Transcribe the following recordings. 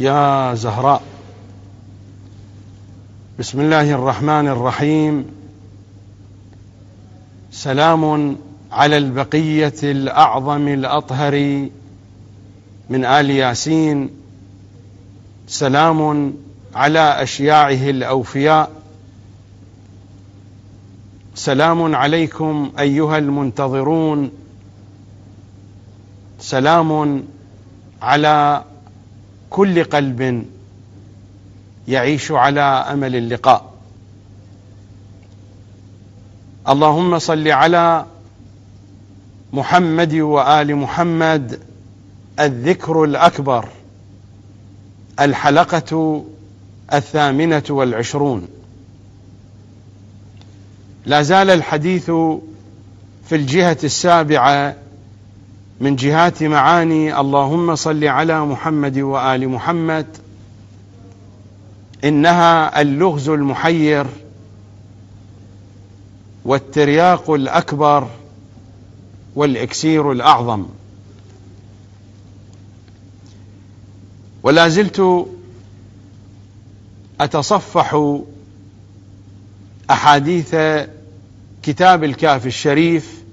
يا زهراء. بسم الله الرحمن الرحيم. سلام على البقية الأعظم الأطهر من آل ياسين. سلام على أشياعه الأوفياء. سلام عليكم أيها المنتظرون. سلام على كل قلب يعيش على أمل اللقاء. اللهم صل على محمد وآل محمد الذكر الأكبر الحلقة الثامنة والعشرون. لا زال الحديث في الجهة السابعة من جهات معاني اللهم صل على محمد وآل محمد إنها اللغز المحير والترياق الأكبر والإكسير الأعظم. ولا زلت أتصفح أحاديث كتاب الكافي الشريف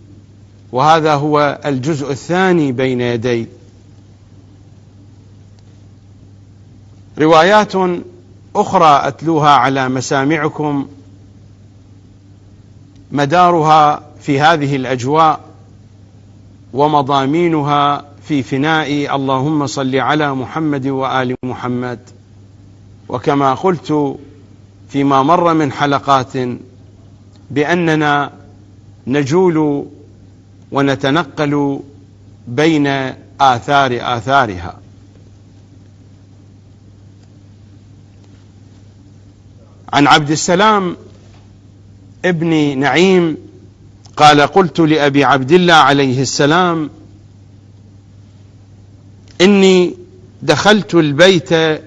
وهذا هو الجزء الثاني بين يدي. روايات أخرى أتلوها على مسامعكم مدارها في هذه الأجواء ومضامينها في فناء اللهم صل على محمد وآل محمد. وكما قلت فيما مر من حلقات بأننا نجول ونتنقل بين آثار آثارها. عن عبد السلام ابن نعيم قال قلت لأبي عبد الله عليه السلام إني دخلت البيت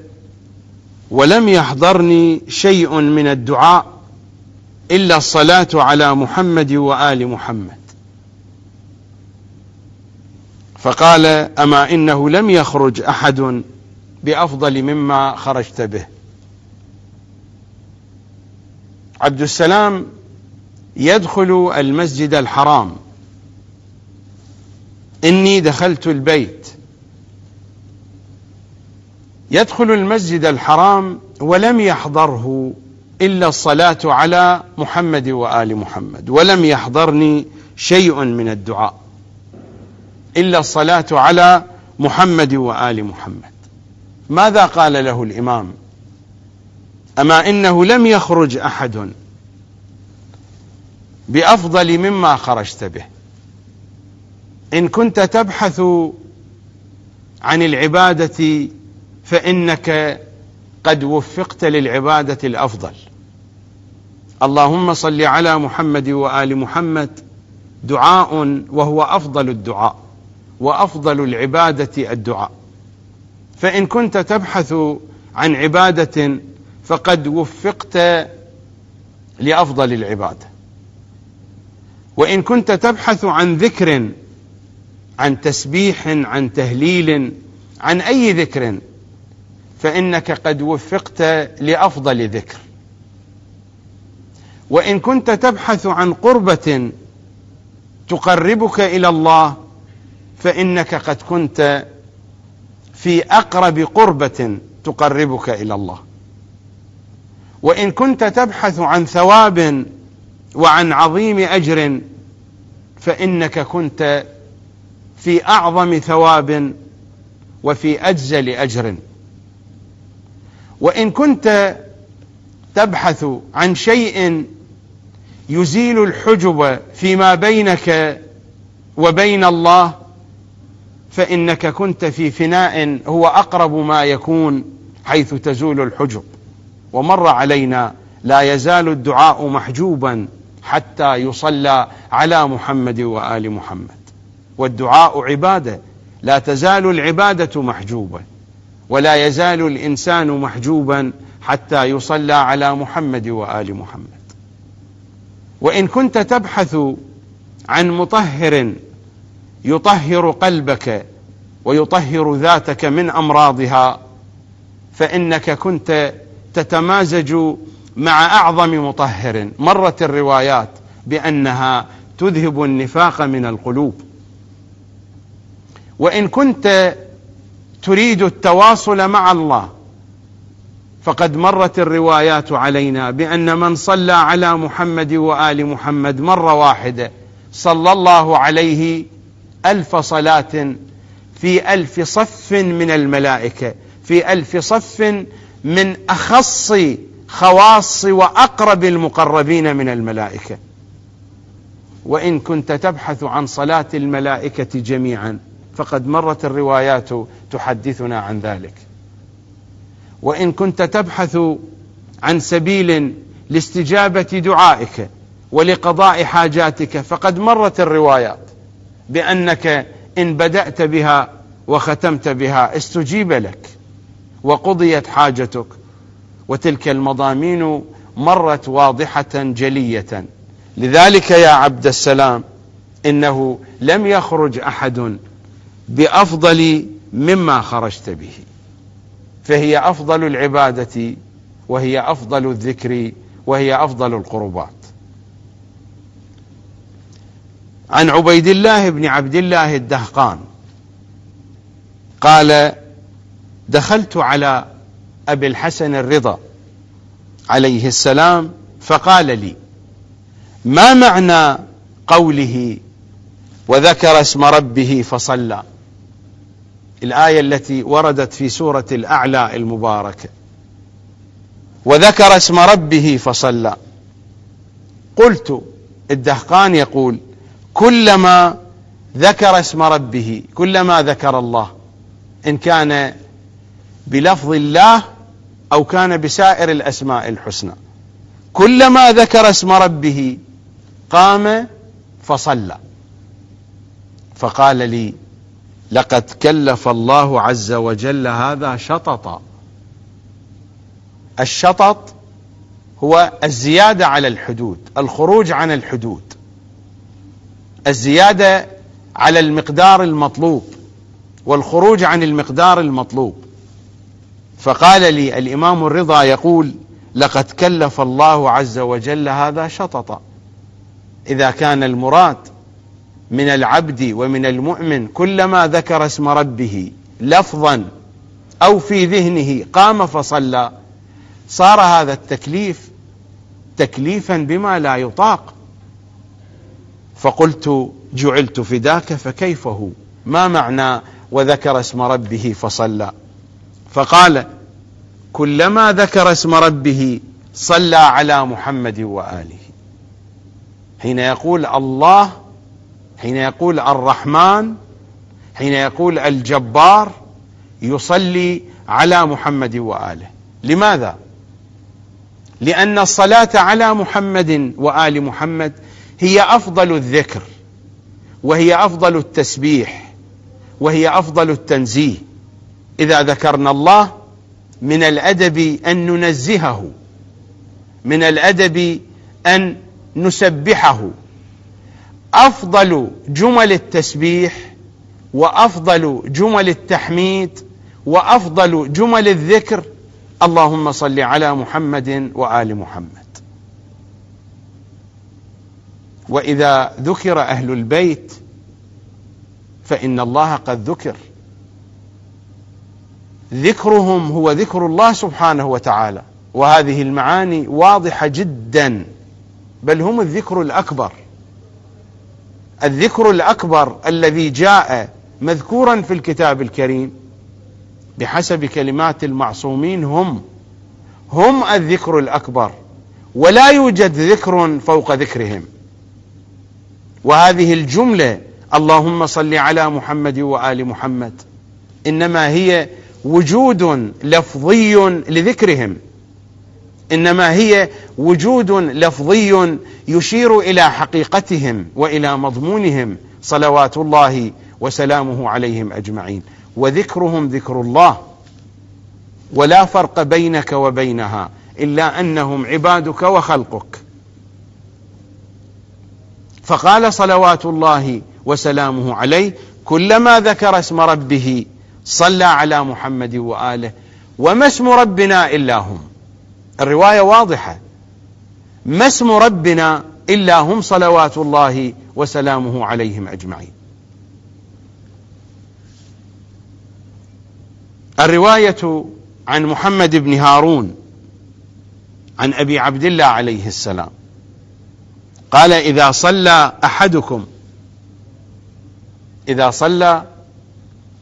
ولم يحضرني شيء من الدعاء إلا الصلاة على محمد وآل محمد. فقال أما إنه لم يخرج أحد بأفضل مما خرجت به. عبد السلام يدخل المسجد الحرام. إني دخلت البيت. يدخل المسجد الحرام ولم يحضره إلا الصلاة على محمد وآل محمد ولم يحضرني شيء من الدعاء. إلا الصلاة على محمد وآل محمد. ماذا قال له الإمام؟ أما إنه لم يخرج أحد. بأفضل مما خرجت به. إن كنت تبحث عن العبادة فإنك قد وفقت للعبادة الأفضل. اللهم صل على محمد وآل محمد. دعاء وهو أفضل الدعاء. وأفضل العبادة الدعاء. فإن كنت تبحث عن عبادة فقد وفقت لأفضل العباده وإن كنت تبحث عن ذكر عن تسبيح عن تهليل عن أي ذكر فإنك قد وفقت لأفضل ذكر. وإن كنت تبحث عن قربة تقربك إلى الله فإنك قد كنت في أقرب قربة تقربك إلى الله. وإن كنت تبحث عن ثواب وعن عظيم أجر فإنك كنت في أعظم ثواب وفي أجزل أجر. وإن كنت تبحث عن شيء يزيل الحجب فيما بينك وبين الله فإنك كنت في فناء هو أقرب ما يكون حيث تزول الحجب. ومر علينا لا يزال الدعاء محجوبا حتى يصلى على محمد وآل محمد. والدعاء عبادة لا تزال العبادة محجوبة ولا يزال الإنسان محجوبا حتى يصلى على محمد وآل محمد. وإن كنت تبحث عن مطهر يطهر قلبك ويطهر ذاتك من أمراضها فإنك كنت تتمازج مع أعظم مطهر. مرت الروايات بأنها تذهب النفاق من القلوب. وإن كنت تريد التواصل مع الله فقد مرت الروايات علينا بأن من صلى على محمد وآل محمد مرة واحدة صلى الله عليه ألف صلاة في ألف صف من الملائكة في ألف صف من أخص خواص وأقرب المقربين من الملائكة. وإن كنت تبحث عن صلاة الملائكة جميعا فقد مرت الروايات تحدثنا عن ذلك. وإن كنت تبحث عن سبيل لاستجابة دعائك ولقضاء حاجاتك فقد مرت الروايات. بأنك إن بدأت بها وختمت بها استجيب لك وقضيت حاجتك. وتلك المضامين مرت واضحة جلية. لذلك يا عبد السلام إنه لم يخرج أحد بأفضل مما خرجت به. فهي أفضل العبادة وهي أفضل الذكر وهي أفضل القربات. عن عبيد الله بن عبد الله الدهقان. قال دخلت على أبي الحسن الرضا عليه السلام فقال لي ما معنى قوله وذكر اسم ربه فصلى؟ الآية التي وردت في سورة الأعلى المباركة وذكر اسم ربه فصلى. قلت الدهقان يقول كلما ذكر اسم ربه كلما ذكر الله إن كان بلفظ الله أو كان بسائر الأسماء الحسنى. كلما ذكر اسم ربه قام فصلى. فقال لي لقد كلف الله عز وجل هذا شططا. الشطط هو الزيادة على الحدود الخروج عن الحدود. الزيادة على المقدار المطلوب والخروج عن المقدار المطلوب. فقال لي الإمام الرضا يقول لقد كلف الله عز وجل هذا شططا. إذا كان المراد من العبد ومن المؤمن كلما ذكر اسم ربه لفظا أو في ذهنه قام فصلى صار هذا التكليف تكليفا بما لا يطاق. فقلت جعلت فداك فكيف هو؟ ما معنى وذكر اسم ربه فصلى؟ فقال كلما ذكر اسم ربه صلى على محمد وآله. حين يقول الله حين يقول الرحمن حين يقول الجبار يصلي على محمد وآله. لماذا؟ لأن الصلاة على محمد وآل محمد هي أفضل الذكر وهي أفضل التسبيح وهي أفضل التنزيه. إذا ذكرنا الله من الأدب أن ننزهه من الأدب أن نسبحه. أفضل جمل التسبيح وأفضل جمل التحميد وأفضل جمل الذكر اللهم صل على محمد وآل محمد. وإذا ذكر أهل البيت فإن الله قد ذكر. ذكرهم هو ذكر الله سبحانه وتعالى. وهذه المعاني واضحة جدا. بل هم الذكر الأكبر. الذكر الأكبر الذي جاء مذكورا في الكتاب الكريم. بحسب كلمات المعصومين هم. هم الذكر الأكبر. ولا يوجد ذكر فوق ذكرهم. وهذه الجملة اللهم صل على محمد وآل محمد. إنما هي وجود لفظي لذكرهم. إنما هي وجود لفظي يشير إلى حقيقتهم وإلى مضمونهم. صلوات الله وسلامه عليهم أجمعين. وذكرهم ذكر الله. ولا فرق بينك وبينها إلا أنهم عبادك وخلقك. فقال صلوات الله وسلامه عليه كلما ذكر اسم ربه صلى على محمد وآله وما اسم ربنا إلا هم. الرواية واضحة. ما اسم ربنا إلا هم صلوات الله وسلامه عليهم أجمعين. الرواية عن محمد بن هارون عن أبي عبد الله عليه السلام. قال إذا صلى أحدكم إذا صلى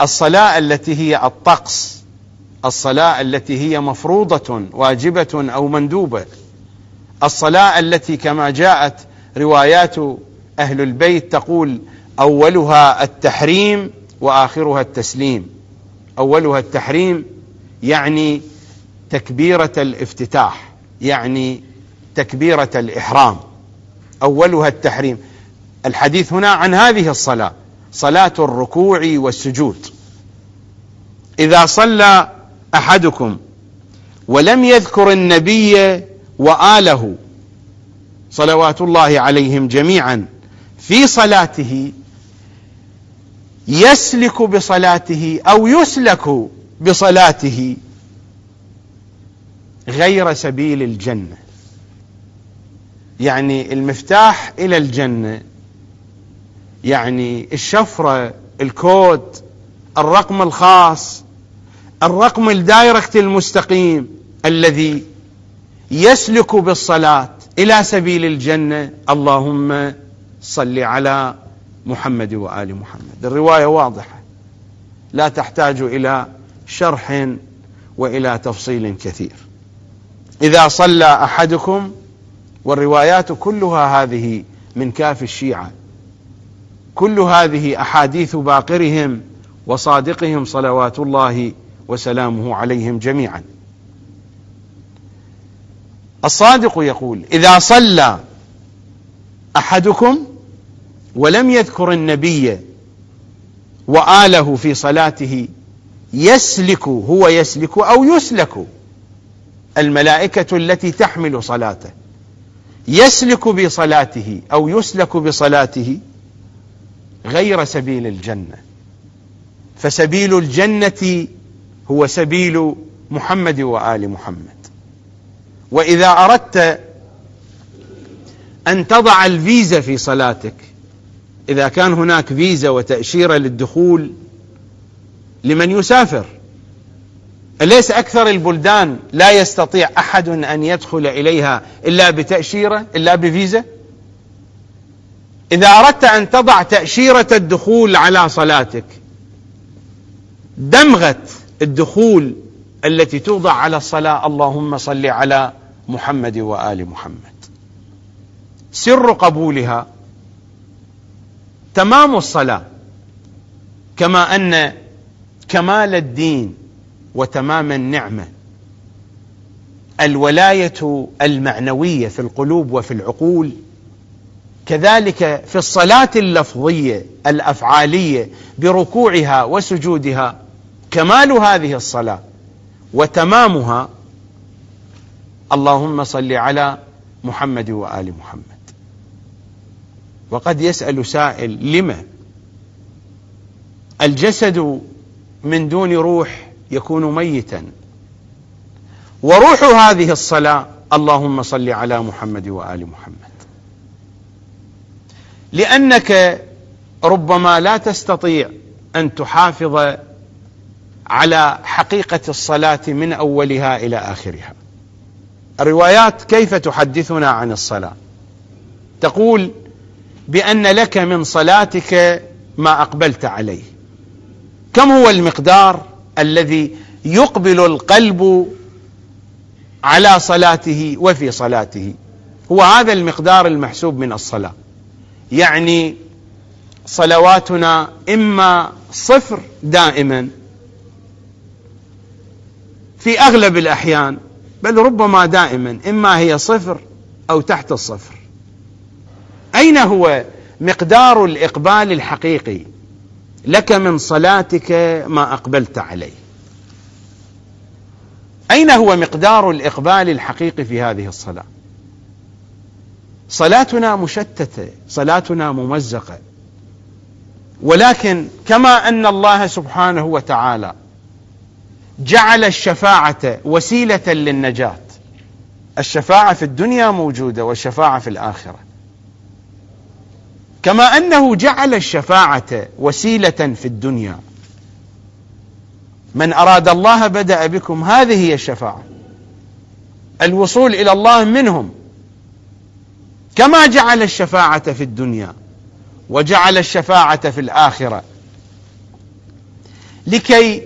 الصلاة التي هي الطقس الصلاة التي هي مفروضة واجبة أو مندوبة. الصلاة التي كما جاءت روايات أهل البيت تقول أولها التحريم وآخرها التسليم. أولها التحريم يعني تكبيرة الافتتاح يعني تكبيرة الإحرام. أولها التحريم. الحديث هنا عن هذه الصلاة صلاة الركوع والسجود. إذا صلى أحدكم ولم يذكر النبي وآله صلوات الله عليهم جميعا في صلاته يسلك بصلاته أو يسلك بصلاته غير سبيل الجنة. يعني المفتاح إلى الجنة. يعني الشفرة الكود الرقم الخاص الرقم الدايركت المستقيم الذي يسلك بالصلاة إلى سبيل الجنة. اللهم صل على محمد وآل محمد. الرواية واضحة. لا تحتاج إلى شرح وإلى تفصيل كثير. إذا صلى أحدكم والروايات كلها هذه من كاف الشيعة. كل هذه أحاديث باقرهم وصادقهم صلوات الله وسلامه عليهم جميعا. الصادق يقول إذا صلى أحدكم ولم يذكر النبي وآله في صلاته يسلك هو يسلك أو يسلك الملائكة التي تحمل صلاته. يسلك بصلاته أو يسلك بصلاته غير سبيل الجنة. فسبيل الجنة هو سبيل محمد وآل محمد. وإذا أردت أن تضع الفيزا في صلاتك إذا كان هناك فيزا وتأشيرة للدخول لمن يسافر أليس أكثر البلدان لا يستطيع أحد أن يدخل إليها إلا بتأشيرة إلا بفيزا؟ إذا أردت أن تضع تأشيرة الدخول على صلاتك دمغة الدخول التي توضع على الصلاة اللهم صل على محمد وآل محمد. سر قبولها تمام الصلاة كما أن كمال الدين وتمام النعمة. الولاية المعنوية في القلوب وفي العقول كذلك في الصلاة اللفظية الأفعالية بركوعها وسجودها كمال هذه الصلاة وتمامها. اللهم صل على محمد وآل محمد. وقد يسأل سائل لما؟ الجسد من دون روح يكون ميتا. وروح هذه الصلاة اللهم صل على محمد وآل محمد. لأنك ربما لا تستطيع أن تحافظ على حقيقة الصلاة من أولها إلى آخرها. الروايات كيف تحدثنا عن الصلاة؟ تقول بأن لك من صلاتك ما أقبلت عليه. كم هو المقدار؟ الذي يقبل القلب على صلاته وفي صلاته. هو هذا المقدار المحسوب من الصلاة. يعني صلواتنا إما صفر دائما في أغلب الأحيان بل ربما دائما إما هي صفر أو تحت الصفر. أين هو مقدار الإقبال الحقيقي؟ لك من صلاتك ما أقبلت عليه. أين هو مقدار الإقبال الحقيقي في هذه الصلاة؟ صلاتنا مشتتة صلاتنا ممزقة. ولكن كما أن الله سبحانه وتعالى جعل الشفاعة وسيلة للنجاة. الشفاعة في الدنيا موجودة والشفاعة في الآخرة. كما أنه جعل الشفاعة وسيلة في الدنيا. من أراد الله بدأ بكم هذه هي الشفاعة. الوصول إلى الله منهم. كما جعل الشفاعة في الدنيا وجعل الشفاعة في الآخرة. لكي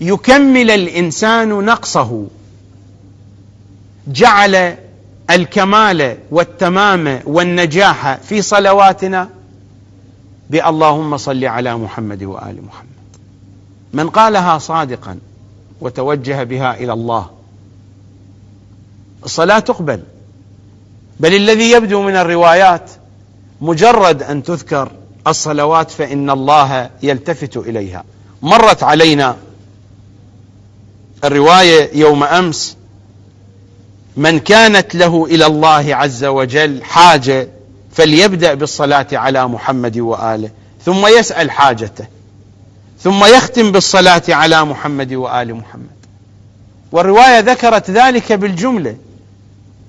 يكمل الإنسان نقصه جعل الكمال والتمام والنجاح في صلواتنا باللهم صل على محمد وآل محمد. من قالها صادقا وتوجه بها إلى الله الصلاة تقبل. بل الذي يبدو من الروايات مجرد أن تذكر الصلوات فإن الله يلتفت إليها. مرت علينا الرواية يوم أمس من كانت له إلى الله عز وجل حاجة فليبدأ بالصلاة على محمد وآله ثم يسأل حاجته ثم يختم بالصلاة على محمد وآل محمد. والرواية ذكرت ذلك بالجملة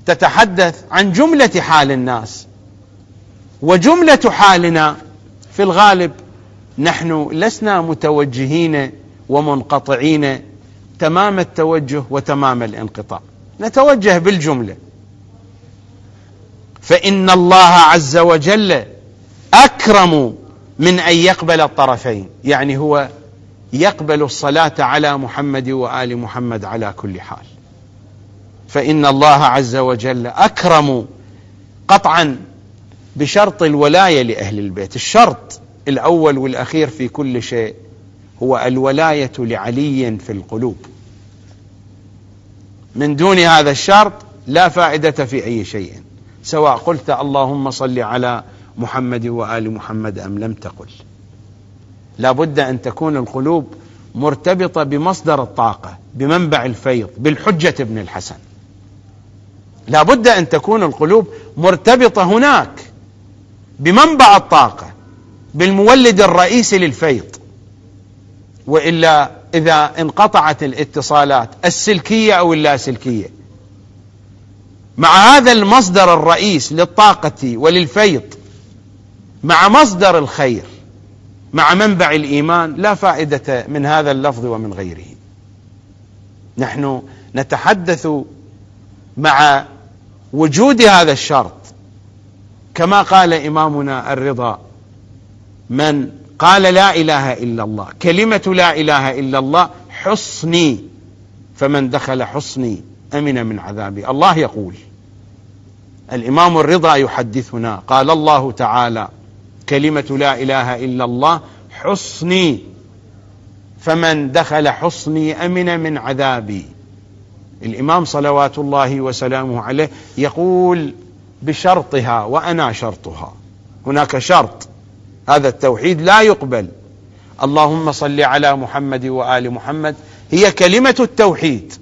تتحدث عن جملة حال الناس. وجملة حالنا في الغالب نحن لسنا متوجهين ومنقطعين تمام التوجه وتمام الانقطاع. نتوجه بالجملة. فإن الله عز وجل أكرم من أن يقبل الطرفين يعني هو يقبل الصلاة على محمد وآل محمد على كل حال. فإن الله عز وجل أكرم قطعا بشرط الولاية لأهل البيت. الشرط الأول والأخير في كل شيء هو الولاية لعلي في القلوب. من دون هذا الشرط لا فائدة في أي شيء. سواء قلت اللهم صل على محمد وآل محمد أم لم تقل. لا بد أن تكون القلوب مرتبطة بمصدر الطاقة بمنبع الفيض بالحجة ابن الحسن. لا بد أن تكون القلوب مرتبطة هناك بمنبع الطاقة بالمولد الرئيسي للفيض. وإلا إذا انقطعت الاتصالات السلكية أو اللاسلكية. مع هذا المصدر الرئيس للطاقة وللفيض مع مصدر الخير مع منبع الإيمان لا فائدة من هذا اللفظ ومن غيره. نحن نتحدث مع وجود هذا الشرط. كما قال إمامنا الرضا من قال لا إله إلا الله. كلمة لا إله إلا الله حصني. فمن دخل حصني أمن من عذابي. الله يقول الإمام الرضا يحدثنا قال الله تعالى كلمة لا إله إلا الله حصني. فمن دخل حصني أمن من عذابي. الإمام صلوات الله وسلامه عليه يقول بشرطها وأنا شرطها. هناك شرط. هذا التوحيد لا يقبل. اللهم صل على محمد وآل محمد. هي كلمة التوحيد.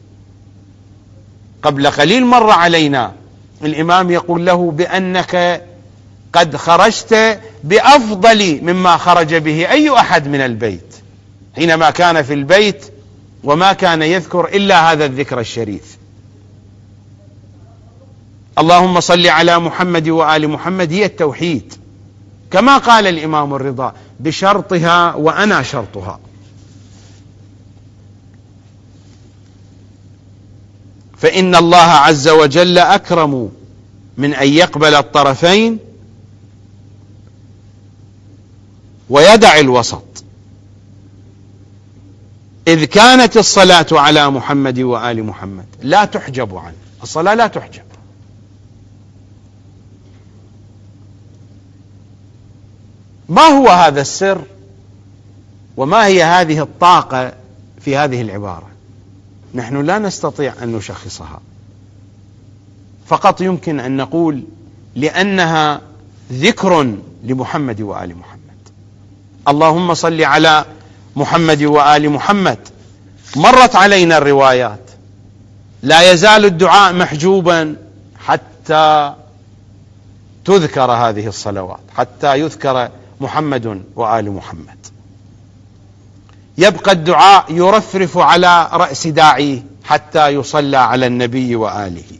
قبل قليل مر علينا. الإمام يقول له بأنك قد خرجت بأفضل مما خرج به أي أحد من البيت. حينما كان في البيت وما كان يذكر إلا هذا الذكر الشريف. اللهم صل على محمد وآل محمد. هي التوحيد. كما قال الإمام الرضا بشرطها وأنا شرطها. فإن الله عز وجل أكرم من أن يقبل الطرفين ويدع الوسط. إذ كانت الصلاة على محمد وآل محمد. لا تحجب عنه. الصلاة لا تحجب. ما هو هذا السر وما هي هذه الطاقة في هذه العبارة؟ نحن لا نستطيع أن نشخصها. فقط يمكن أن نقول لأنها ذكر لمحمد وآل محمد. اللهم صل على محمد وآل محمد. مرت علينا الروايات. لا يزال الدعاء محجوبا حتى تذكر هذه الصلوات حتى يذكر محمد وآل محمد. يبقى الدعاء يرفرف على رأس داعيه حتى يصلى على النبي وآله.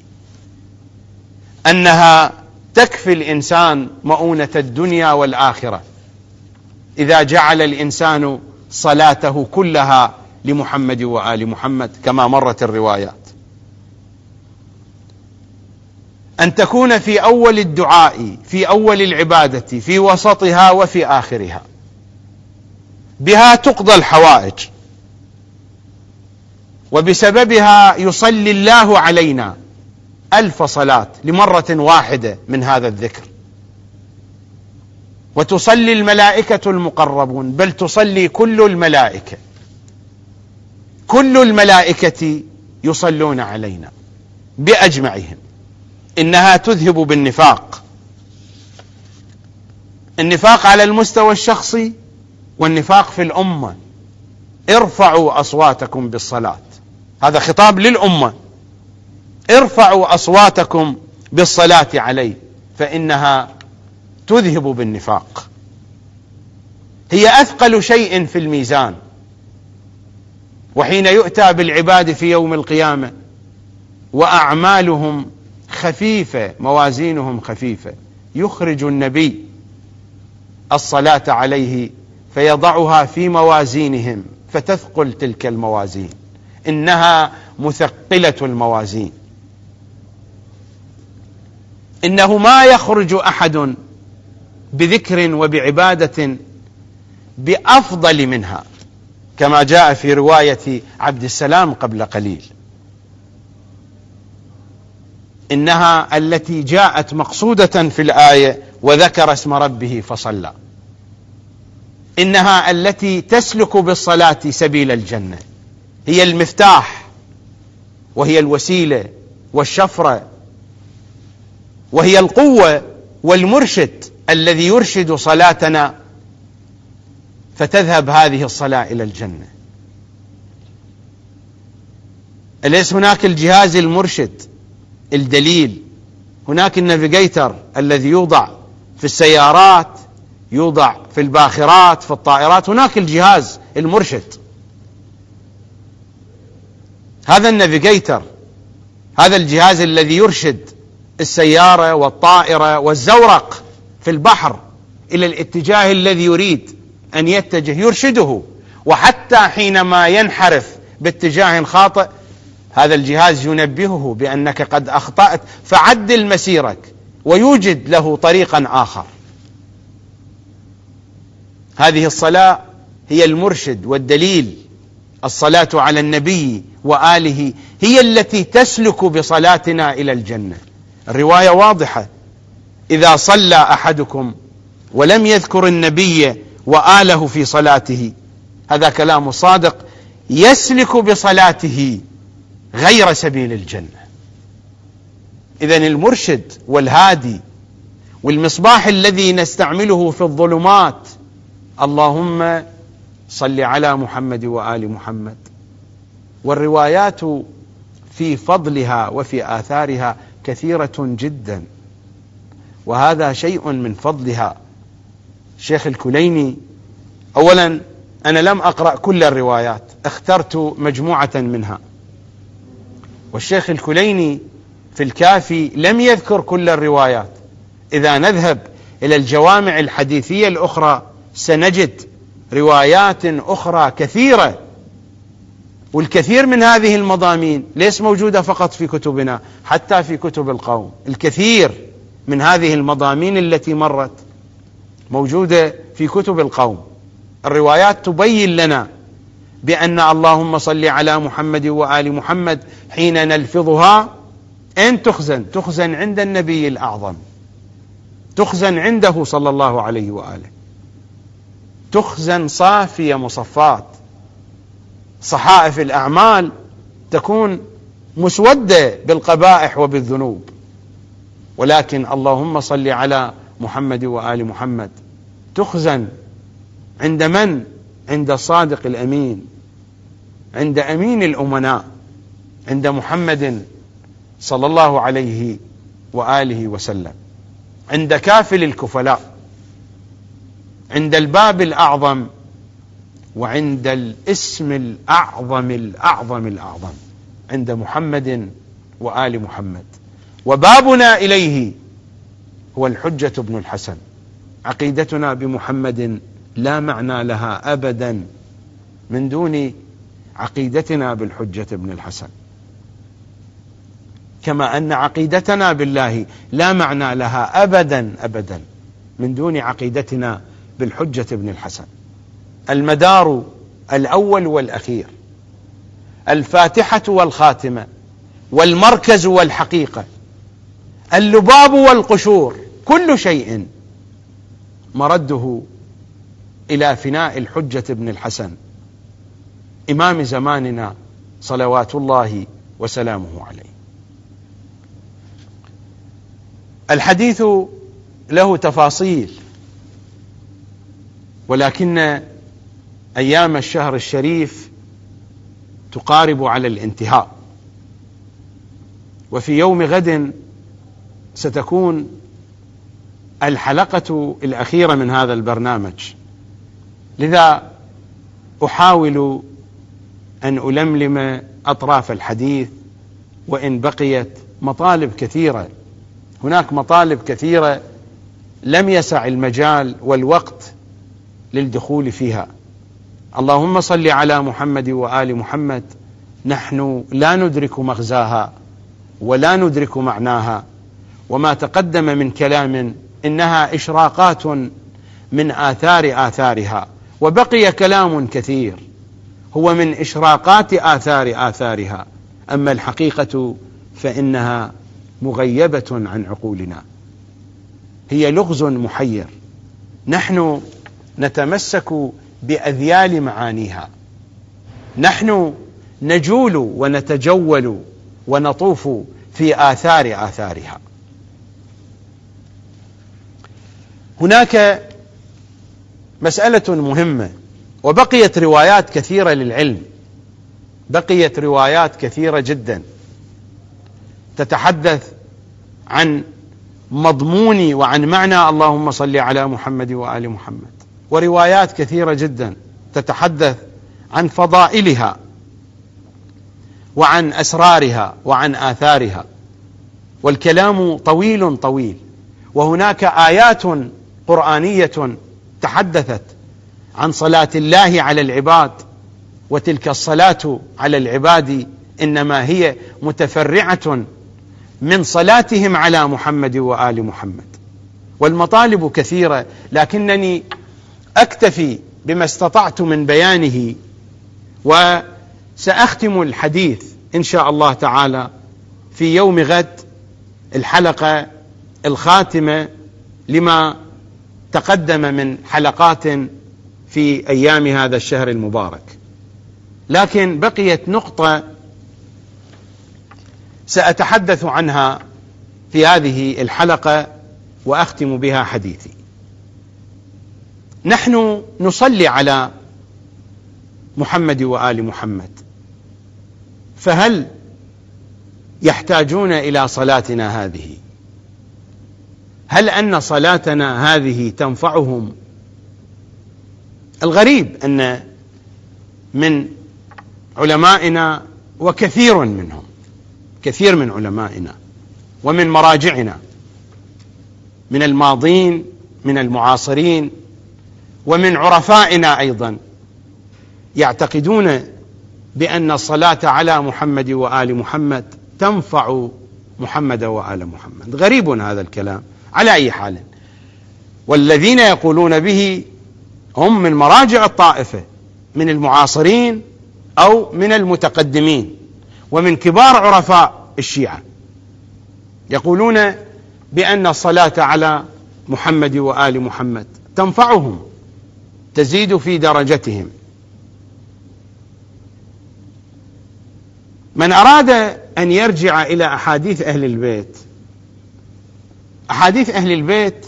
أنها تكفي الإنسان مؤونة الدنيا والآخرة. إذا جعل الإنسان صلاته كلها لمحمد وآل محمد كما مرت الروايات أن تكون في أول الدعاء في أول العبادة في وسطها وفي آخرها. بها تقضى الحوائج. وبسببها يصلي الله علينا ألف صلاة لمرة واحدة من هذا الذكر. وتصلي الملائكة المقربون بل تصلي كل الملائكة. كل الملائكة يصلون علينا بأجمعهم. إنها تذهب بالنفاق. النفاق على المستوى الشخصي والنفاق في الأمة. ارفعوا أصواتكم بالصلاة. هذا خطاب للأمة. ارفعوا أصواتكم بالصلاة عليه فإنها تذهب بالنفاق. هي أثقل شيء في الميزان. وحين يؤتى بالعباد في يوم القيامة وأعمالهم خفيفة موازينهم خفيفة. يخرج النبي الصلاة عليه فيضعها في موازينهم فتثقل تلك الموازين. إنها مثقلة الموازين. إنه ما يخرج أحد بذكر وبعبادة بأفضل منها كما جاء في رواية عبد السلام قبل قليل. إنها التي جاءت مقصودة في الآية وذكر اسم ربه فصلى. إنها التي تسلك بالصلاة سبيل الجنة. هي المفتاح وهي الوسيلة والشفرة وهي القوة والمرشد الذي يرشد صلاتنا. فتذهب هذه الصلاة إلى الجنة. أليس هناك الجهاز المرشد الدليل. هناك النافيجيتر الذي يوضع في السيارات يوضع في الباخرات في الطائرات. هناك الجهاز المرشد. هذا النافيجيتر هذا الجهاز الذي يرشد السيارة والطائرة والزورق في البحر إلى الاتجاه الذي يريد أن يتجه يرشده. وحتى حينما ينحرف باتجاه خاطئ هذا الجهاز ينبهه بأنك قد أخطأت فعدل مسيرك ويوجد له طريقا آخر. هذه الصلاة هي المرشد والدليل. الصلاة على النبي وآله هي التي تسلك بصلاتنا إلى الجنة. الرواية واضحة. إذا صلى أحدكم ولم يذكر النبي وآله في صلاته هذا كلام صادق يسلك بصلاته غير سبيل الجنة. إذا المرشد والهادي والمصباح الذي نستعمله في الظلمات اللهم صل على محمد وآل محمد. والروايات في فضلها وفي آثارها كثيرة جدا. وهذا شيء من فضلها. شيخ الكليني أولا أنا لم أقرأ كل الروايات اخترت مجموعة منها. والشيخ الكليني في الكافي لم يذكر كل الروايات. إذا نذهب إلى الجوامع الحديثية الأخرى سنجد روايات أخرى كثيرة. والكثير من هذه المضامين ليس موجودة فقط في كتبنا حتى في كتب القوم. الكثير من هذه المضامين التي مرت موجودة في كتب القوم. الروايات تبين لنا بأن اللهم صل على محمد وآل محمد حين نلفظها. أين تخزن تخزن عند النبي الأعظم. تخزن عنده صلى الله عليه وآله. تخزن صافية مصفات. صحائف الأعمال تكون مسودة بالقبائح وبالذنوب. ولكن اللهم صل على محمد وآل محمد. تخزن عند من؟ عند الصادق الأمين. عند أمين الأمناء عند محمد صلى الله عليه وآله وسلم عند كافل الكفلاء عند الباب الأعظم وعند الاسم الأعظم الأعظم الأعظم عند محمد وآل محمد. وبابنا إليه هو الحجة بن الحسن. عقيدتنا بمحمد لا معنى لها أبدا من دون عقيدتنا بالحجة بن الحسن. كما أن عقيدتنا بالله لا معنى لها أبدا أبدا من دون عقيدتنا بالحجة بن الحسن. المدار الأول والأخير الفاتحة والخاتمة والمركز والحقيقة اللباب والقشور كل شيء مرده إلى فناء الحجة بن الحسن. إمام زماننا صلوات الله وسلامه عليه. الحديث له تفاصيل ولكن أيام الشهر الشريف تقارب على الانتهاء. وفي يوم غد ستكون الحلقة الأخيرة من هذا البرنامج. لذا أحاول أن ألملم أطراف الحديث وإن بقيت مطالب كثيرة. هناك مطالب كثيرة لم يسع المجال والوقت للدخول فيها. اللهم صل على محمد وآل محمد. نحن لا ندرك مغزاها ولا ندرك معناها. وما تقدم من كلام إنها إشراقات من آثار آثارها. وبقي كلام كثير. هو من إشراقات آثار آثارها. أما الحقيقة فإنها مغيبة عن عقولنا. هي لغز محير. نحن نتمسك بأذيال معانيها. نحن نجول ونتجول ونطوف في آثار آثارها. هناك مسألة مهمة وبقيت روايات كثيرة للعلم. بقيت روايات كثيرة جدا. تتحدث عن مضمون وعن معنى اللهم صل على محمد وآل محمد. وروايات كثيرة جدا تتحدث عن فضائلها وعن أسرارها وعن آثارها. والكلام طويل طويل. وهناك آيات قرآنية تحدثت عن صلاة الله على العباد وتلك الصلاة على العباد إنما هي متفرعة من صلاتهم على محمد وآل محمد. والمطالب كثيرة لكنني أكتفي بما استطعت من بيانه وسأختم الحديث إن شاء الله تعالى في يوم غد الحلقة الخاتمة لما تقدم من حلقات في أيام هذا الشهر المبارك. لكن بقيت نقطة سأتحدث عنها في هذه الحلقة وأختم بها حديثي. نحن نصلي على محمد وآل محمد. فهل يحتاجون إلى صلاتنا هذه؟ هل أن صلاتنا هذه تنفعهم الغريب أن من علمائنا وكثير منهم كثير من علمائنا ومن مراجعنا من الماضين من المعاصرين ومن عرفائنا أيضا يعتقدون بأن الصلاة على محمد وآل محمد تنفع محمد وآل محمد. غريب هذا الكلام على أي حال. والذين يقولون به هم من مراجع الطائفة من المعاصرين أو من المتقدمين ومن كبار عرفاء الشيعة. يقولون بأن الصلاة على محمد وآل محمد تنفعهم تزيد في درجتهم. من أراد أن يرجع إلى أحاديث أهل البيت أحاديث أهل البيت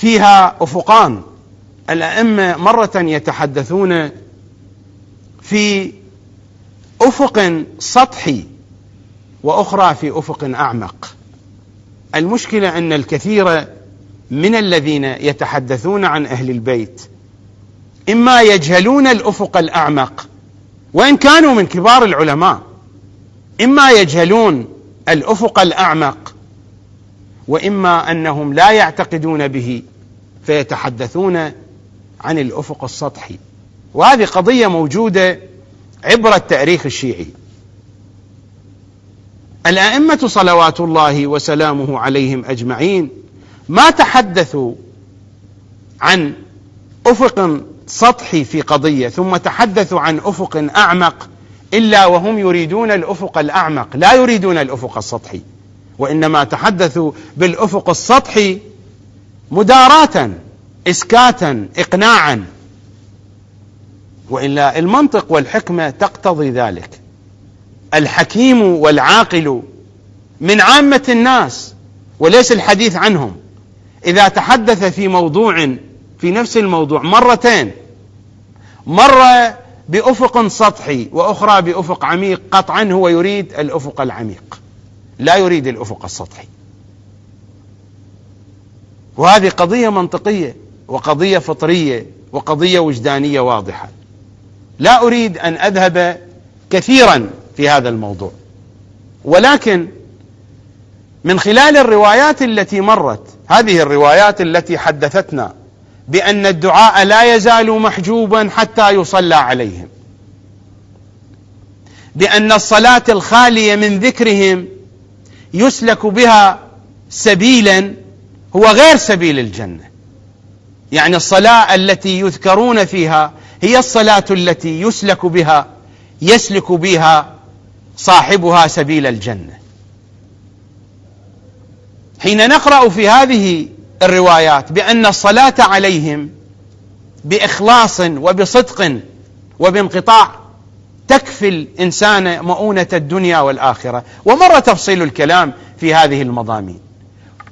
فيها أفقان. الأئمة مرة يتحدثون في أفق سطحي وأخرى في أفق أعمق. المشكلة أن الكثير من الذين يتحدثون عن أهل البيت إما يجهلون الأفق الأعمق وإن كانوا من كبار العلماء إما يجهلون الأفق الأعمق وإما أنهم لا يعتقدون به. فيتحدثون عن الأفق السطحي. وهذه قضية موجودة عبر التاريخ الشيعي. الأئمة صلوات الله وسلامه عليهم أجمعين ما تحدثوا عن أفق سطحي في قضية ثم تحدثوا عن أفق أعمق إلا وهم يريدون الأفق الأعمق. لا يريدون الأفق السطحي وإنما تحدثوا بالأفق السطحي مداراة إسكاتا إقناعا. وإلا المنطق والحكمة تقتضي ذلك. الحكيم والعاقل من عامة الناس وليس الحديث عنهم. إذا تحدث في موضوع في نفس الموضوع مرتين مرة بأفق سطحي وأخرى بأفق عميق قطعا هو يريد الأفق العميق. لا يريد الأفق السطحي. وهذه قضية منطقية وقضية فطرية وقضية وجدانية واضحة. لا أريد أن أذهب كثيرا في هذا الموضوع. ولكن من خلال الروايات التي مرت هذه الروايات التي حدثتنا بأن الدعاء لا يزال محجوبا حتى يصلى عليهم. بأن الصلاة الخالية من ذكرهم يسلك بها سبيلا هو غير سبيل الجنة. يعني الصلاة التي يذكرون فيها هي الصلاة التي يسلك بها يسلك بها صاحبها سبيل الجنة. حين نقرأ في هذه الروايات بأن الصلاة عليهم بإخلاص وبصدق وبانقطاع تكفي الإنسان مؤونة الدنيا والآخرة. ومر تفصيل الكلام في هذه المضامين.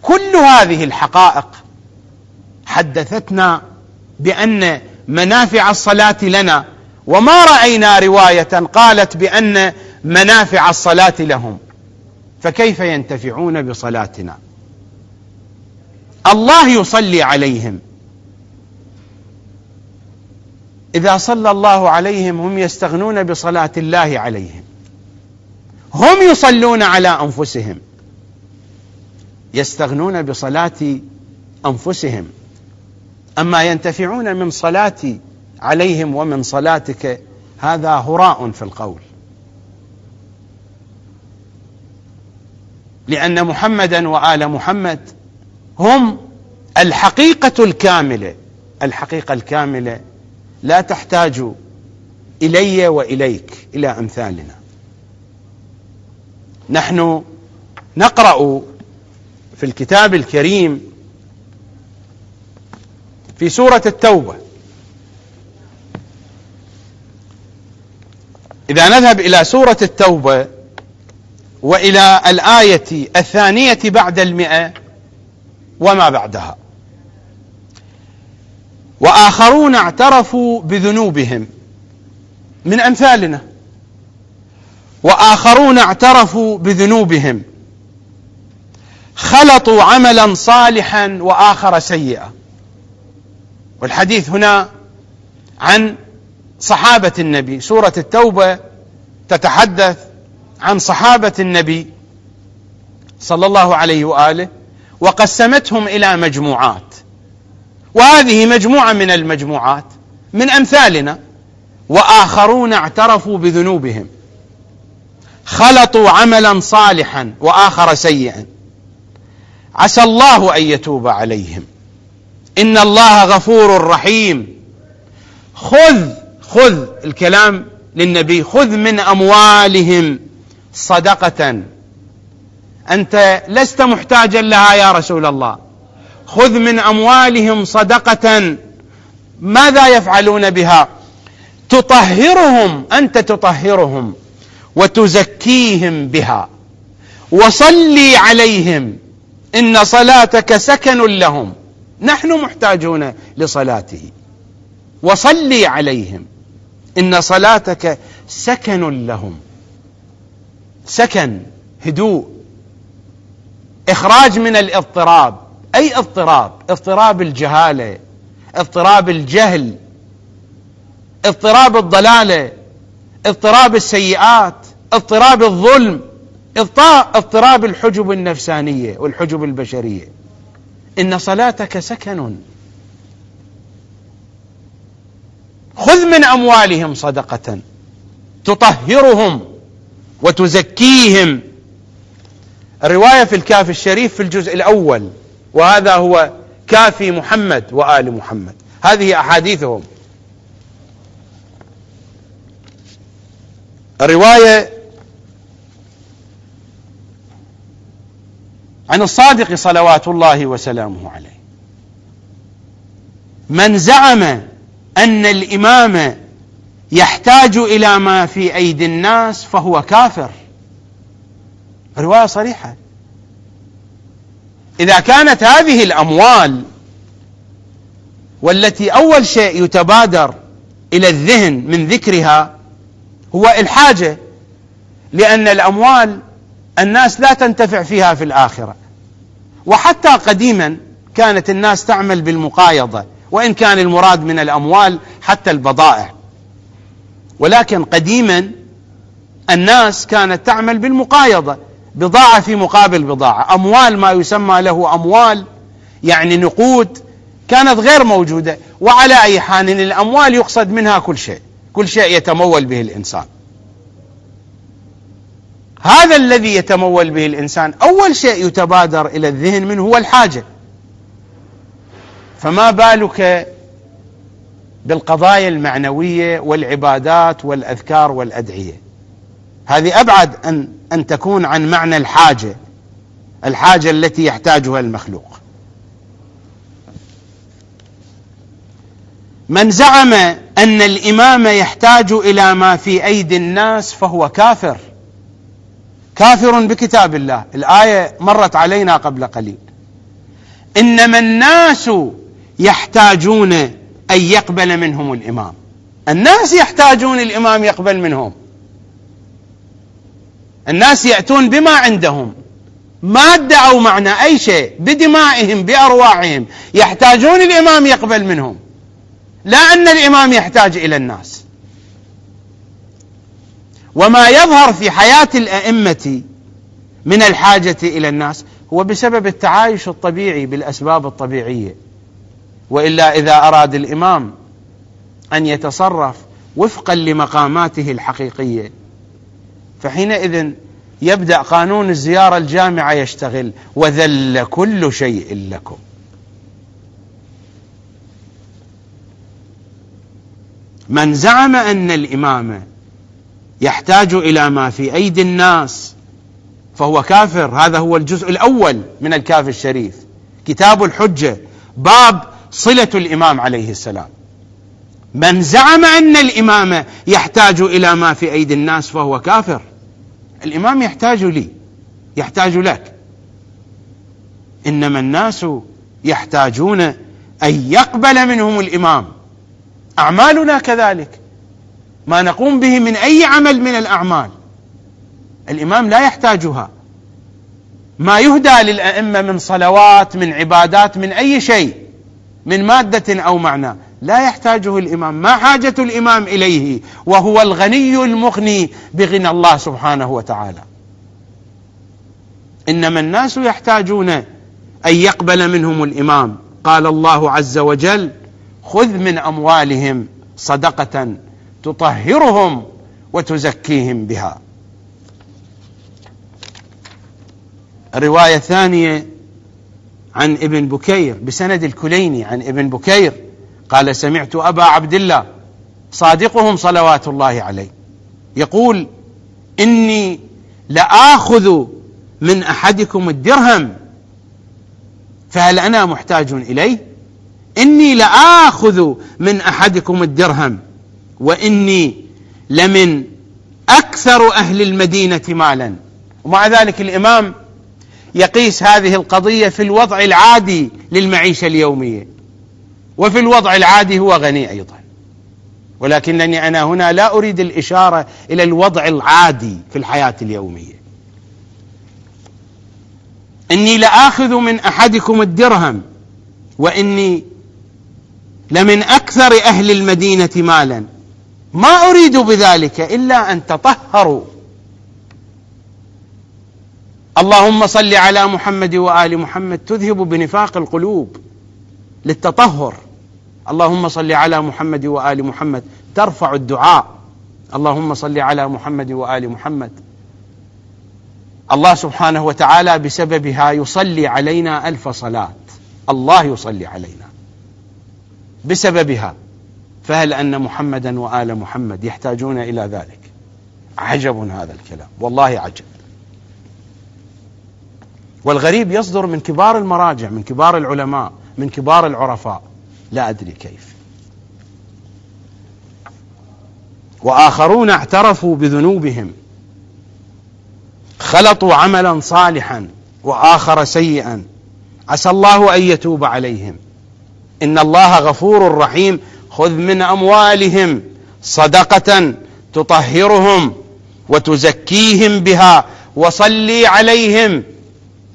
كل هذه الحقائق حدثتنا بأن منافع الصلاة لنا وما رأينا رواية قالت بأن منافع الصلاة لهم. فكيف ينتفعون بصلاتنا؟ الله يصلي عليهم. إذا صلى الله عليهم هم يستغنون بصلاة الله عليهم. هم يصلون على أنفسهم. يستغنون بصلاة أنفسهم. أما ينتفعون من صلاتي عليهم ومن صلاتك هذا هراء في القول. لأن محمدا وآل محمد هم الحقيقة الكاملة. الحقيقة الكاملة لا تحتاج إلي وإليك إلى أمثالنا. نحن نقرأ في الكتاب الكريم في سورة التوبة. إذا نذهب إلى سورة التوبة وإلى الآية الثانية بعد المئة وما بعدها. وآخرون اعترفوا بذنوبهم من أمثالنا. وآخرون اعترفوا بذنوبهم. خلطوا عملا صالحا وآخر سيئا. والحديث هنا عن صحابة النبي. سورة التوبة تتحدث عن صحابة النبي صلى الله عليه وآله وقسمتهم إلى مجموعات. وهذه مجموعة من المجموعات من أمثالنا وآخرون اعترفوا بذنوبهم. خلطوا عملا صالحا وآخر سيئا. عسى الله أن يتوب عليهم. إن الله غفور رحيم. خذ خذ الكلام للنبي. خذ من أموالهم صدقة. أنت لست محتاجا لها يا رسول الله. خذ من أموالهم صدقة. ماذا يفعلون بها؟ تطهرهم أنت تطهرهم وتزكيهم بها. وصلي عليهم. إن صلاتك سكن لهم. نحن محتاجون لصلاته. وصلي عليهم. إن صلاتك سكن لهم. سكن هدوء. إخراج من الاضطراب. أي اضطراب؟ اضطراب الجهالة. اضطراب الجهل. اضطراب الضلالة. اضطراب السيئات. اضطراب الظلم. اضطراب الحجب النفسانية والحجب البشرية. إن صلاتك سكن. خذ من أموالهم صدقة. تطهرهم وتزكيهم. الرواية في الكافي الشريف في الجزء الأول. وهذا هو كافي محمد وآل محمد. هذه أحاديثهم. الرواية عن الصادق صلوات الله وسلامه عليه. من زعم أن الإمام يحتاج إلى ما في أيدي الناس فهو كافر. رواية صريحة. إذا كانت هذه الأموال والتي أول شيء يتبادر إلى الذهن من ذكرها هو إلحاجه لأن الأموال الناس لا تنتفع فيها في الآخرة. وحتى قديما كانت الناس تعمل بالمقايضة وإن كان المراد من الأموال حتى البضائع. ولكن قديما الناس كانت تعمل بالمقايضة بضاعة في مقابل بضاعة. أموال ما يسمى له أموال يعني نقود كانت غير موجودة. وعلى أي حال الأموال يقصد منها كل شيء كل شيء يتمول به الإنسان. هذا الذي يتمول به الإنسان أول شيء يتبادر إلى الذهن منه هو الحاجة. فما بالك بالقضايا المعنوية والعبادات والأذكار والأدعية؟ هذه أبعد أن أن تكون عن معنى الحاجة الحاجة التي يحتاجها المخلوق. من زعم أن الإمام يحتاج إلى ما في أيدي الناس فهو كافر. كافر بكتاب الله. الآية مرت علينا قبل قليل. إنما الناس يحتاجون أن يقبل منهم الإمام. الناس يحتاجون الإمام يقبل منهم. الناس يأتون بما عندهم. ماده أو معنى أي شيء بدمائهم بأرواحهم. يحتاجون الإمام يقبل منهم. لا أن الإمام يحتاج إلى الناس. وما يظهر في حياة الأئمة من الحاجة إلى الناس هو بسبب التعايش الطبيعي بالأسباب الطبيعية. وإلا إذا أراد الإمام أن يتصرف وفقا لمقاماته الحقيقية فحينئذ يبدأ قانون الزيارة الجامعة يشتغل وذل كل شيء لكم. من زعم أن الإمام يحتاج إلى ما في أيدي الناس. فهو كافر. هذا هو الجزء الأول من الكافر الشريف. كتاب الحجة. باب صلة الإمام عليه السلام. من زعم أن الإمام يحتاج إلى ما في أيدي الناس فهو كافر. الإمام يحتاج لي. يحتاج لك. إنما الناس يحتاجون أن يقبل منهم الإمام. أعمالنا كذلك. ما نقوم به من أي عمل من الأعمال. الإمام لا يحتاجها. ما يهدى للأئمة من صلوات من عبادات من أي شيء من مادة أو معنى لا يحتاجه الإمام. ما حاجة الإمام إليه؟ وهو الغني المغني بغنى الله سبحانه وتعالى. إنما الناس يحتاجون أن يقبل منهم الإمام. قال الله عز وجل خذ من أموالهم صدقة تطهرهم وتزكيهم بها. روايه ثانية عن ابن بكير بسند الكليني عن ابن بكير قال سمعت أبا عبد الله صادقهم صلوات الله عليه. يقول إني لآخذ من أحدكم الدرهم فهل أنا محتاج إليه؟ إني لآخذ من أحدكم الدرهم. وإني لمن أكثر أهل المدينة مالا. ومع ذلك الإمام يقيس هذه القضية في الوضع العادي للمعيشة اليومية. وفي الوضع العادي هو غني أيضا. ولكنني أنا هنا لا أريد الإشارة إلى الوضع العادي في الحياة اليومية. إني لآخذ من أحدكم الدرهم وإني لمن أكثر أهل المدينة مالا. ما أريد بذلك إلا أن تطهروا. اللهم صل على محمد وآل محمد تذهب بنفاق القلوب للتطهر. اللهم صل على محمد وآل محمد ترفع الدعاء. اللهم صل على محمد وآل محمد. الله سبحانه وتعالى بسببها يصلي علينا ألف صلاة. الله يصلي علينا. بسببها. فهل أن محمدا وآل محمد يحتاجون إلى ذلك؟ عجب هذا الكلام والله عجب. والغريب يصدر من كبار المراجع من كبار العلماء من كبار العرفاء. لا أدري كيف. وآخرون اعترفوا بذنوبهم. خلطوا عملا صالحا وآخر سيئا. عسى الله أن يتوب عليهم. إن الله غفور رحيم. خذ من أموالهم صدقة تطهرهم وتزكيهم بها وصلي عليهم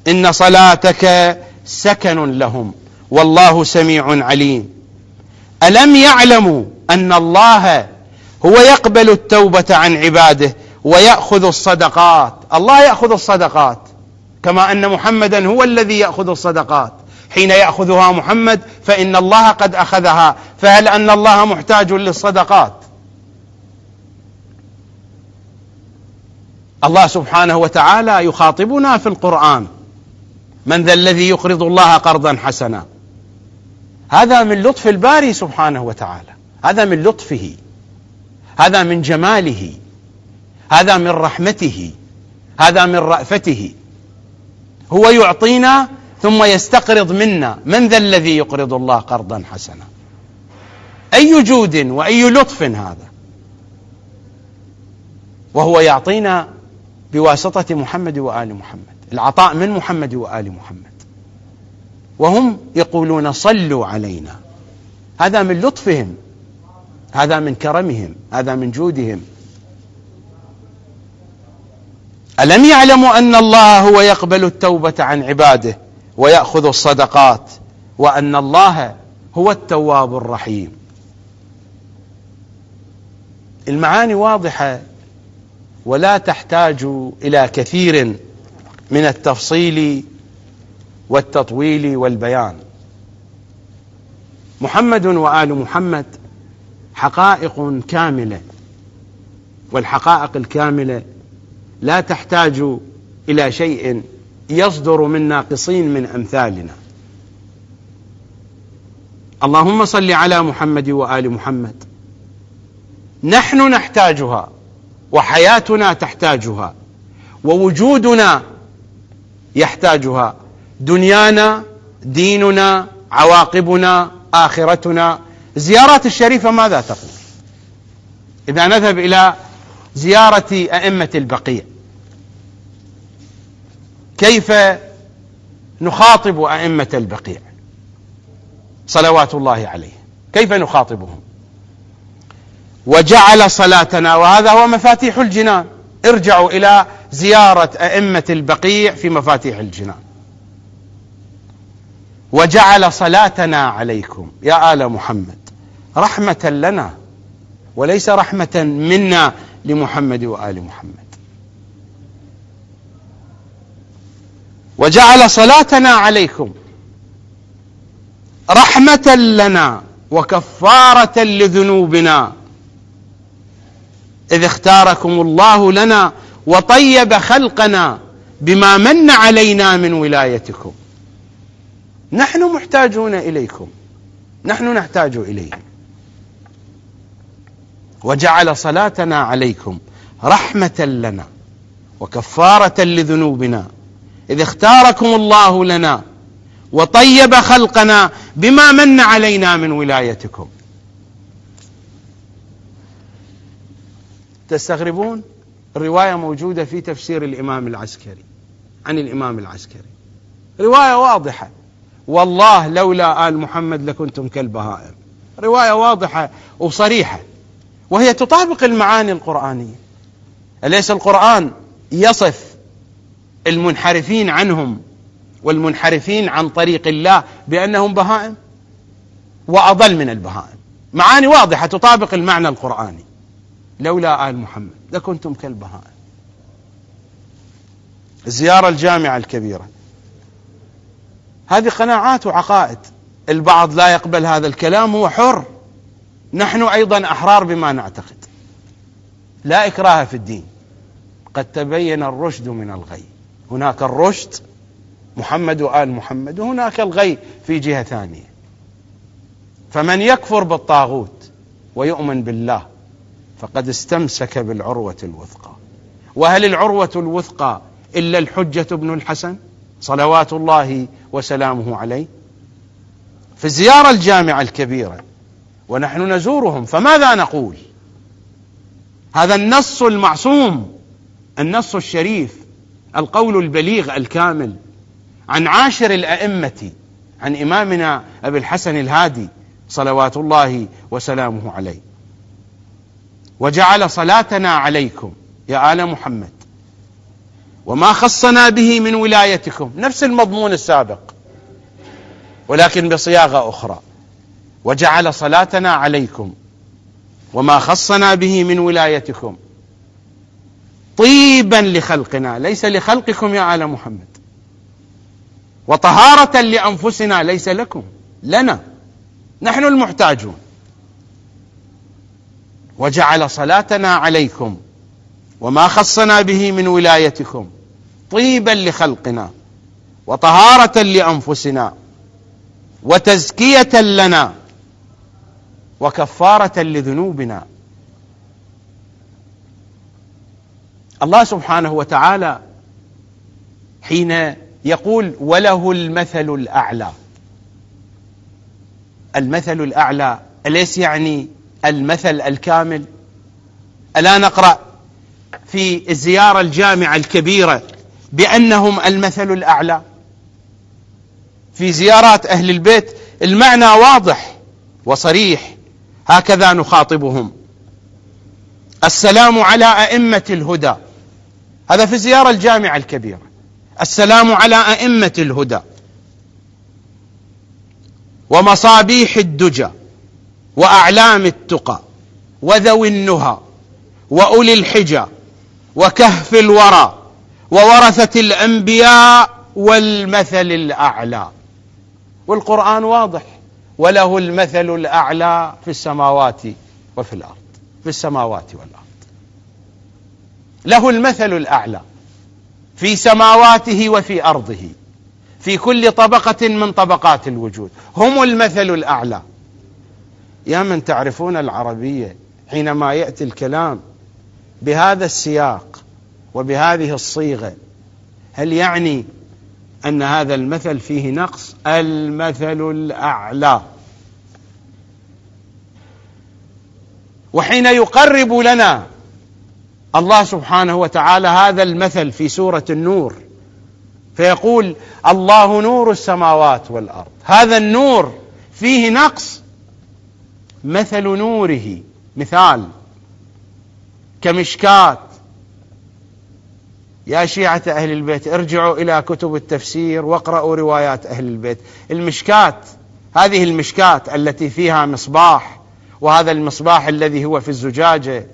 إن صلاتك سكن لهم والله سميع عليم. ألم يعلموا أن الله هو يقبل التوبة عن عباده ويأخذ الصدقات؟ الله يأخذ الصدقات كما أن محمدا هو الذي يأخذ الصدقات. حين يأخذها محمد فإن الله قد أخذها. فهل أن الله محتاج للصدقات؟ الله سبحانه وتعالى يخاطبنا في القرآن. من ذا الذي يقرض الله قرضا حسنا. هذا من لطف الباري سبحانه وتعالى. هذا من لطفه. هذا من جماله. هذا من رحمته. هذا من رأفته. هو يعطينا ثم يستقرض منا. من ذا الذي يقرض الله قرضا حسنا؟ أي جود وأي لطف هذا؟ وهو يعطينا بواسطة محمد وآل محمد العطاء من محمد وآل محمد. وهم يقولون صلوا علينا. هذا من لطفهم هذا من كرمهم هذا من جودهم. ألم يعلموا أن الله هو يقبل التوبة عن عباده؟ ويأخذ الصدقات وأن الله هو التواب الرحيم. المعاني واضحة ولا تحتاج إلى كثير من التفصيل والتطويل والبيان. محمد وآل محمد حقائق كاملة والحقائق الكاملة لا تحتاج إلى شيء يصدر من ناقصين من أمثالنا. اللهم صل على محمد وآل محمد. نحن نحتاجها وحياتنا تحتاجها ووجودنا يحتاجها. دنيانا ديننا عواقبنا آخرتنا. زيارات الشريفة ماذا تقول؟ إذا نذهب إلى زيارة أئمة البقيع. كيف نخاطب أئمة البقيع؟ صلوات الله عليه. كيف نخاطبهم؟ وجعل صلاتنا وهذا هو مفاتيح الجنان. ارجعوا إلى زيارة أئمة البقيع في مفاتيح الجنان. وجعل صلاتنا عليكم. يا آل محمد رحمة لنا وليس رحمة منا لمحمد وآل محمد. وجعل صلاتنا عليكم رحمة لنا وكفارة لذنوبنا. إذ اختاركم الله لنا وطيب خلقنا بما من علينا من ولايتكم. نحن محتاجون إليكم. نحن نحتاج إليه. وجعل صلاتنا عليكم رحمة لنا وكفارة لذنوبنا. إذ اختاركم الله لنا وطيب خلقنا بما من علينا من ولايتكم. تستغربون؟ الرواية موجودة في تفسير الإمام العسكري عن الإمام العسكري. رواية واضحة. والله لولا آل محمد لكنتم كالبهائم. رواية واضحة وصريحة وهي تطابق المعاني القرآنية. أليس القرآن يصف المنحرفين عنهم والمنحرفين عن طريق الله بأنهم بهائم وأضل من البهائم. معاني واضحة تطابق المعنى القرآني. لولا آل محمد لكنتم كالبهائم. الزيارة الجامعة الكبيرة. هذه قناعات وعقائد. البعض لا يقبل هذا الكلام هو حر. نحن أيضا أحرار بما نعتقد. لا إكراه في الدين. قد تبين الرشد من الغي. هناك الرشد محمد وآل محمد وهناك الغي في جهة ثانية. فمن يكفر بالطاغوت ويؤمن بالله فقد استمسك بالعروة الوثقى. وهل العروة الوثقى إلا الحجة بن الحسن؟ صلوات الله وسلامه عليه. في الزيارة الجامعة الكبيرة ونحن نزورهم فماذا نقول؟ هذا النص المعصوم النص الشريف القول البليغ الكامل عن عاشر الأئمة عن إمامنا أبي الحسن الهادي صلوات الله وسلامه عليه. وجعل صلاتنا عليكم يا آل محمد. وما خصنا به من ولايتكم نفس المضمون السابق ولكن بصياغة أخرى. وجعل صلاتنا عليكم. وما خصنا به من ولايتكم طيبا لخلقنا. ليس لخلقكم يا آل محمد. وطهارة لأنفسنا ليس لكم لنا. نحن المحتاجون. وجعل صلاتنا عليكم وما خصنا به من ولايتكم طيبا لخلقنا وطهارة لأنفسنا وتزكية لنا وكفارة لذنوبنا. الله سبحانه وتعالى حين يقول وله المثل الأعلى. المثل الأعلى أليس يعني المثل الكامل؟ ألا نقرأ في الزيارة الجامعة الكبيرة بأنهم المثل الأعلى؟ في زيارات أهل البيت المعنى واضح وصريح هكذا نخاطبهم. السلام على أئمة الهدى. هذا في الزياره الجامعة الكبيرة. السلام على أئمة الهدى ومصابيح الدجى وأعلام التقى وذوي النهى وأولي الحجى وكهف الورى وورثة الأنبياء والمثل الأعلى. والقرآن واضح. وله المثل الأعلى في السماوات وفي الأرض. في السماوات والأرض. له المثل الأعلى في سماواته وفي أرضه في كل طبقة من طبقات الوجود. هم المثل الأعلى. يا من تعرفون العربية حينما يأتي الكلام بهذا السياق وبهذه الصيغة هل يعني أن هذا المثل فيه نقص؟ المثل الأعلى. وحين يقرب لنا الله سبحانه وتعالى هذا المثل في سورة النور. فيقول الله نور السماوات والأرض. هذا النور فيه نقص. مثل نوره مثال. كمشكات يا شيعة أهل البيت ارجعوا إلى كتب التفسير واقرأوا روايات أهل البيت. المشكات هذه المشكات التي فيها مصباح وهذا المصباح الذي هو في الزجاجة.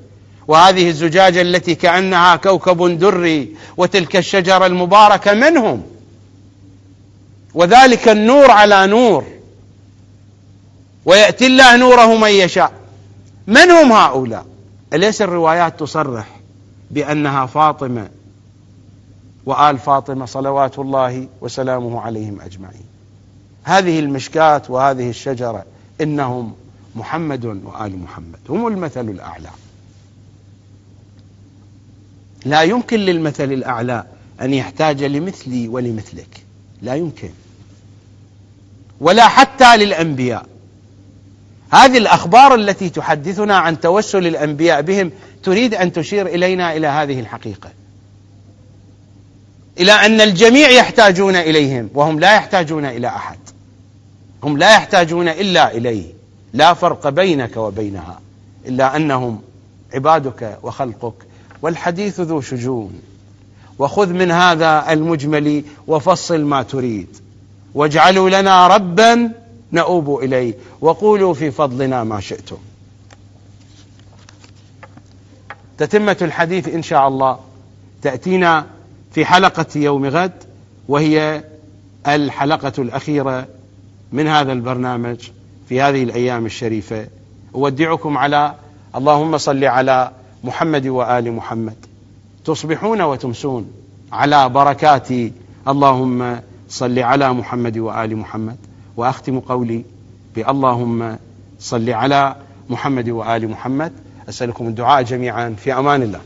وهذه الزجاجة التي كأنها كوكب دري وتلك الشجرة المباركة منهم. وذلك النور على نور. ويأتي الله نوره من يشاء. من هم هؤلاء؟ أليس الروايات تصرح بأنها فاطمة وآل فاطمة صلوات الله وسلامه عليهم أجمعين؟ هذه المشكات وهذه الشجرة إنهم محمد وآل محمد. هم المثل الأعلى. لا يمكن للمثل الأعلى أن يحتاج لمثلي ولمثلك. لا يمكن. ولا حتى للأنبياء. هذه الأخبار التي تحدثنا عن توسل الأنبياء بهم تريد أن تشير إلينا إلى هذه الحقيقة. إلى أن الجميع يحتاجون إليهم وهم لا يحتاجون إلى أحد. هم لا يحتاجون إلا إليه. لا فرق بينك وبينها. إلا أنهم عبادك وخلقك والحديث ذو شجون. وخذ من هذا المجمل وفصل ما تريد. واجعلوا لنا ربا نؤوب إليه. وقولوا في فضلنا ما شئتم. تتمة الحديث إن شاء الله تأتينا في حلقة يوم غد وهي الحلقة الأخيرة من هذا البرنامج في هذه الأيام الشريفة. أودعكم على اللهم صل على محمد وآل محمد. تصبحون وتمسون على بركات اللهم صل على محمد وآل محمد. وأختم قولي بأللهم صل على محمد وآل محمد. أسألكم الدعاء جميعا في أمان الله.